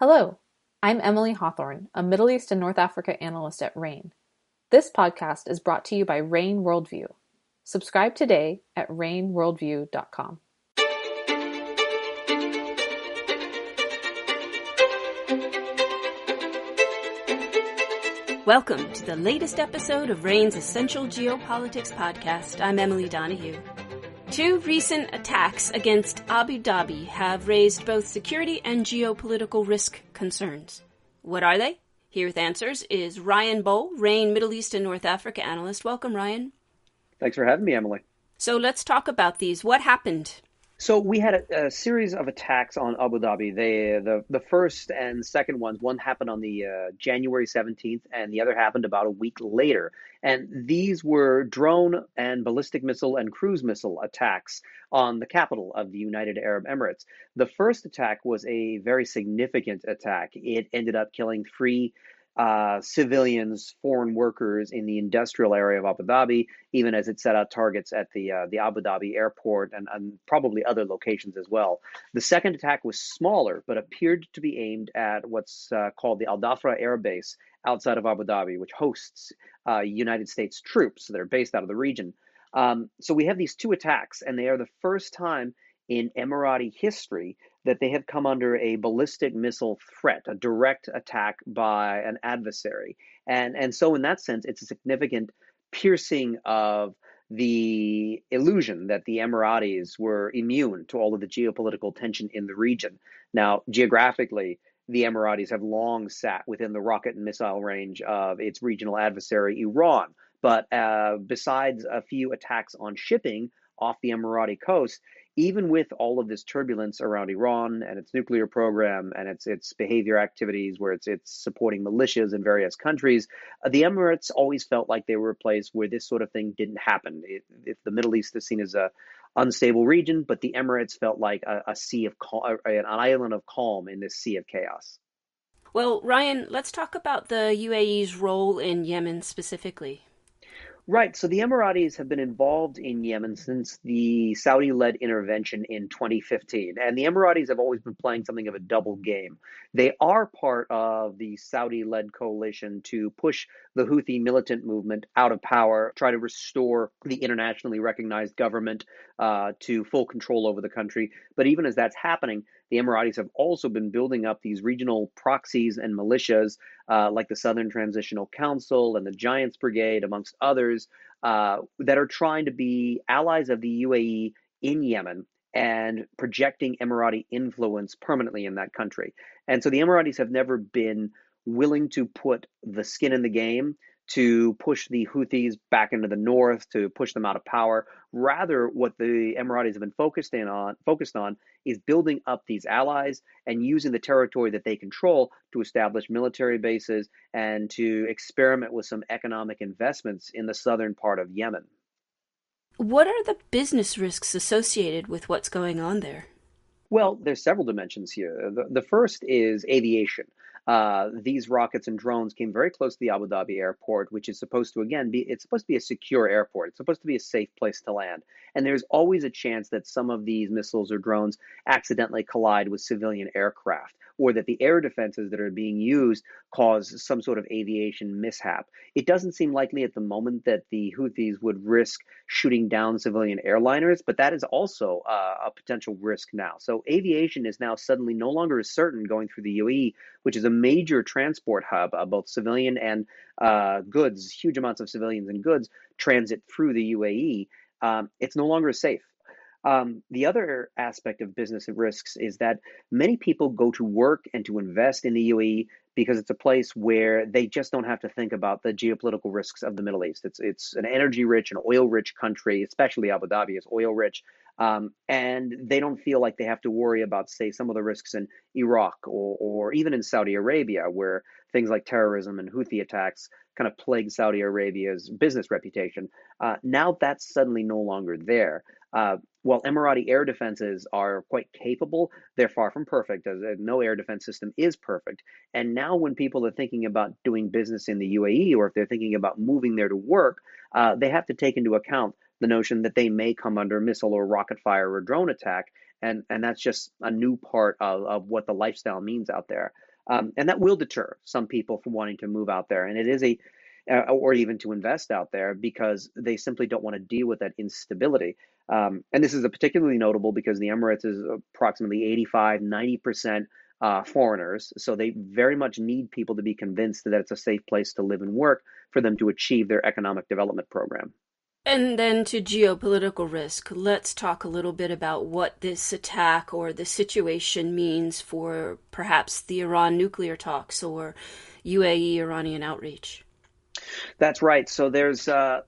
Hello, I'm Emily Hawthorne, a Middle East and North Africa analyst at RANE. This podcast is brought to you by RANE Worldview. Subscribe today at raneworldview.com. Welcome to the latest episode of RANE's Essential Geopolitics podcast. I'm Emily Donahue. Two recent attacks against Abu Dhabi have raised both security and geopolitical risk concerns. What are they? Here with answers is Ryan Bohl, RANE Middle East and North Africa analyst. Welcome, Ryan. Thanks for having me, Emily. So let's talk about these. What happened? So we had a, a, series of attacks on Abu Dhabi. They, the the first and second ones, one happened on the uh, January 17th, and the other happened about a week later. And these were drone and ballistic missile and cruise missile attacks on the capital of the United Arab Emirates. The first attack was a very significant attack. It ended up killing three uh, civilians, foreign workers in the industrial area of Abu Dhabi, even as it set out targets at the uh, the Abu Dhabi airport and, and probably other locations as well. The second attack was smaller, but appeared to be aimed at what's uh, called the Al Dhafra Air Base outside of Abu Dhabi, which hosts uh, United States troops that are based out of the region. Um, so we have these two attacks, and they are the first time in Emirati history that they have come under a ballistic missile threat, a direct attack by an adversary. And, and so, in that sense, it's a significant piercing of the illusion that the Emiratis were immune to all of the geopolitical tension in the region. Now, geographically, the Emiratis have long sat within the rocket and missile range of its regional adversary, Iran. But uh, besides a few attacks on shipping off the Emirati coast, even with all of this turbulence around Iran and its nuclear program and its its behavior activities, where it's it's supporting militias in various countries, uh, the Emirates always felt like they were a place where this sort of thing didn't happen. It, if the Middle East is seen as a unstable region, but the Emirates felt like a, a sea of cal- an island of calm in this sea of chaos. Well, Ryan, let's talk about the UAE's role in Yemen specifically. Right. So the Emiratis have been involved in Yemen since the Saudi led intervention in 2015. And the Emiratis have always been playing something of a double game. They are part of the Saudi led coalition to push the Houthi militant movement out of power, try to restore the internationally recognized government uh, to full control over the country. But even as that's happening, the Emiratis have also been building up these regional proxies and militias uh, like the Southern Transitional Council and the Giants Brigade, amongst others, uh, that are trying to be allies of the UAE in Yemen and projecting Emirati influence permanently in that country. And so the Emiratis have never been willing to put the skin in the game to push the Houthis back into the north, to push them out of power. Rather, what the Emiratis have been focused in on focused on is building up these allies and using the territory that they control to establish military bases and to experiment with some economic investments in the southern part of Yemen. What are the business risks associated with what's going on there? Well, there's several dimensions here. The, the first is aviation. Uh, these rockets and drones came very close to the Abu Dhabi airport, which is supposed to again be it's supposed to be a secure airport. It's supposed to be a safe place to land. And there's always a chance that some of these missiles or drones accidentally collide with civilian aircraft or that the air defenses that are being used cause some sort of aviation mishap. It doesn't seem likely at the moment that the Houthis would risk shooting down civilian airliners, but that is also uh, a potential risk now. So aviation is now suddenly no longer as certain going through the UAE, which is a major transport hub, uh, both civilian and uh, goods, huge amounts of civilians and goods transit through the UAE. Um, it's no longer safe. Um, the other aspect of business risks is that many people go to work and to invest in the UAE because it's a place where they just don't have to think about the geopolitical risks of the Middle East. It's it's an energy rich and oil rich country, especially Abu Dhabi is oil rich, um, and they don't feel like they have to worry about, say, some of the risks in Iraq or or even in Saudi Arabia, where things like terrorism and Houthi attacks kind of plague Saudi Arabia's business reputation. Uh, now that's suddenly no longer there. Uh, while Emirati air defenses are quite capable, they're far from perfect, as no air defense system is perfect. And now, when people are thinking about doing business in the UAE or if they're thinking about moving there to work, uh, they have to take into account the notion that they may come under missile or rocket fire or drone attack. and and that's just a new part of, of what the lifestyle means out there. Um, and that will deter some people from wanting to move out there. And it is a uh, or even to invest out there because they simply don't want to deal with that instability. Um, and this is particularly notable because the Emirates is approximately 85, 90% uh, foreigners. So they very much need people to be convinced that it's a safe place to live and work for them to achieve their economic development program. And then to geopolitical risk, let's talk a little bit about what this attack or the situation means for perhaps the Iran nuclear talks or UAE Iranian outreach. That's right. So there's uh,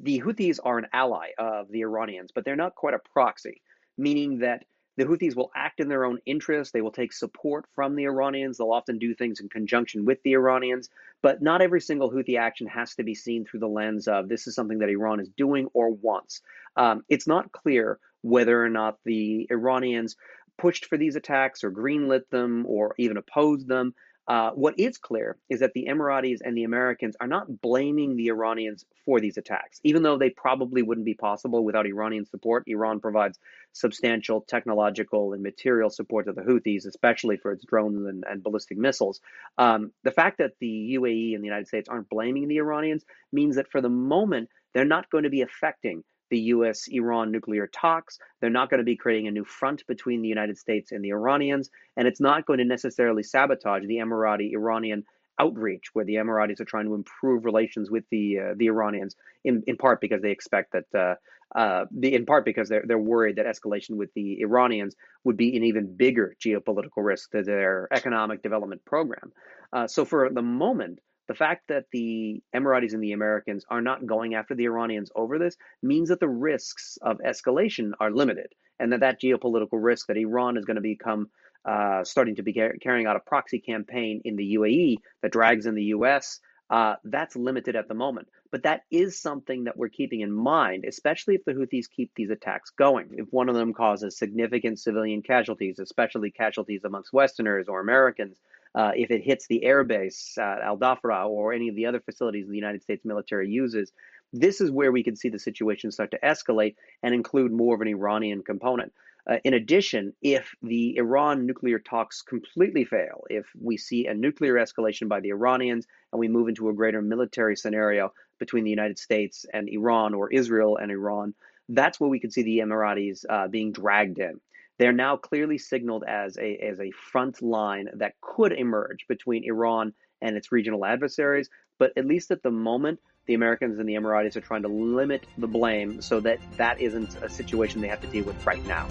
the Houthis are an ally of the Iranians, but they're not quite a proxy, meaning that the Houthis will act in their own interest. They will take support from the Iranians. They'll often do things in conjunction with the Iranians. But not every single Houthi action has to be seen through the lens of this is something that Iran is doing or wants. Um, it's not clear whether or not the Iranians pushed for these attacks or greenlit them or even opposed them. Uh, what is clear is that the Emiratis and the Americans are not blaming the Iranians for these attacks, even though they probably wouldn't be possible without Iranian support. Iran provides substantial technological and material support to the Houthis, especially for its drones and, and ballistic missiles. Um, the fact that the UAE and the United States aren't blaming the Iranians means that for the moment, they're not going to be affecting the US Iran nuclear talks. They're not going to be creating a new front between the United States and the Iranians. And it's not going to necessarily sabotage the Emirati Iranian outreach, where the Emiratis are trying to improve relations with the uh, the Iranians, in, in part because they expect that, uh, uh, the, in part because they're, they're worried that escalation with the Iranians would be an even bigger geopolitical risk to their economic development program. Uh, so for the moment, the fact that the Emiratis and the Americans are not going after the Iranians over this means that the risks of escalation are limited, and that that geopolitical risk that Iran is going to become uh, starting to be carrying out a proxy campaign in the UAE that drags in the U.S. Uh, that's limited at the moment. But that is something that we're keeping in mind, especially if the Houthis keep these attacks going. If one of them causes significant civilian casualties, especially casualties amongst Westerners or Americans, uh, if it hits the airbase at Al Dhafra or any of the other facilities the United States military uses, this is where we can see the situation start to escalate and include more of an Iranian component. Uh, in addition, if the Iran nuclear talks completely fail, if we see a nuclear escalation by the Iranians and we move into a greater military scenario between the United States and Iran or Israel and Iran, that's where we could see the Emiratis uh, being dragged in. They're now clearly signaled as a, as a front line that could emerge between Iran and its regional adversaries. But at least at the moment, the Americans and the Emiratis are trying to limit the blame so that that isn't a situation they have to deal with right now.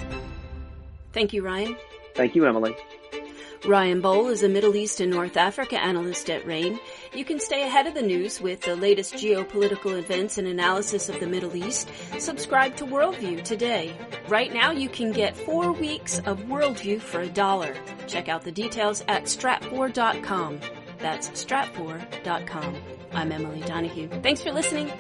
Thank you, Ryan. Thank you, Emily. Ryan Bohl is a Middle East and North Africa analyst at RANE. You can stay ahead of the news with the latest geopolitical events and analysis of the Middle East. Subscribe to Worldview today. Right now, you can get four weeks of Worldview for a dollar. Check out the details at stratfor.com. That's stratfor.com. I'm Emily Donahue. Thanks for listening.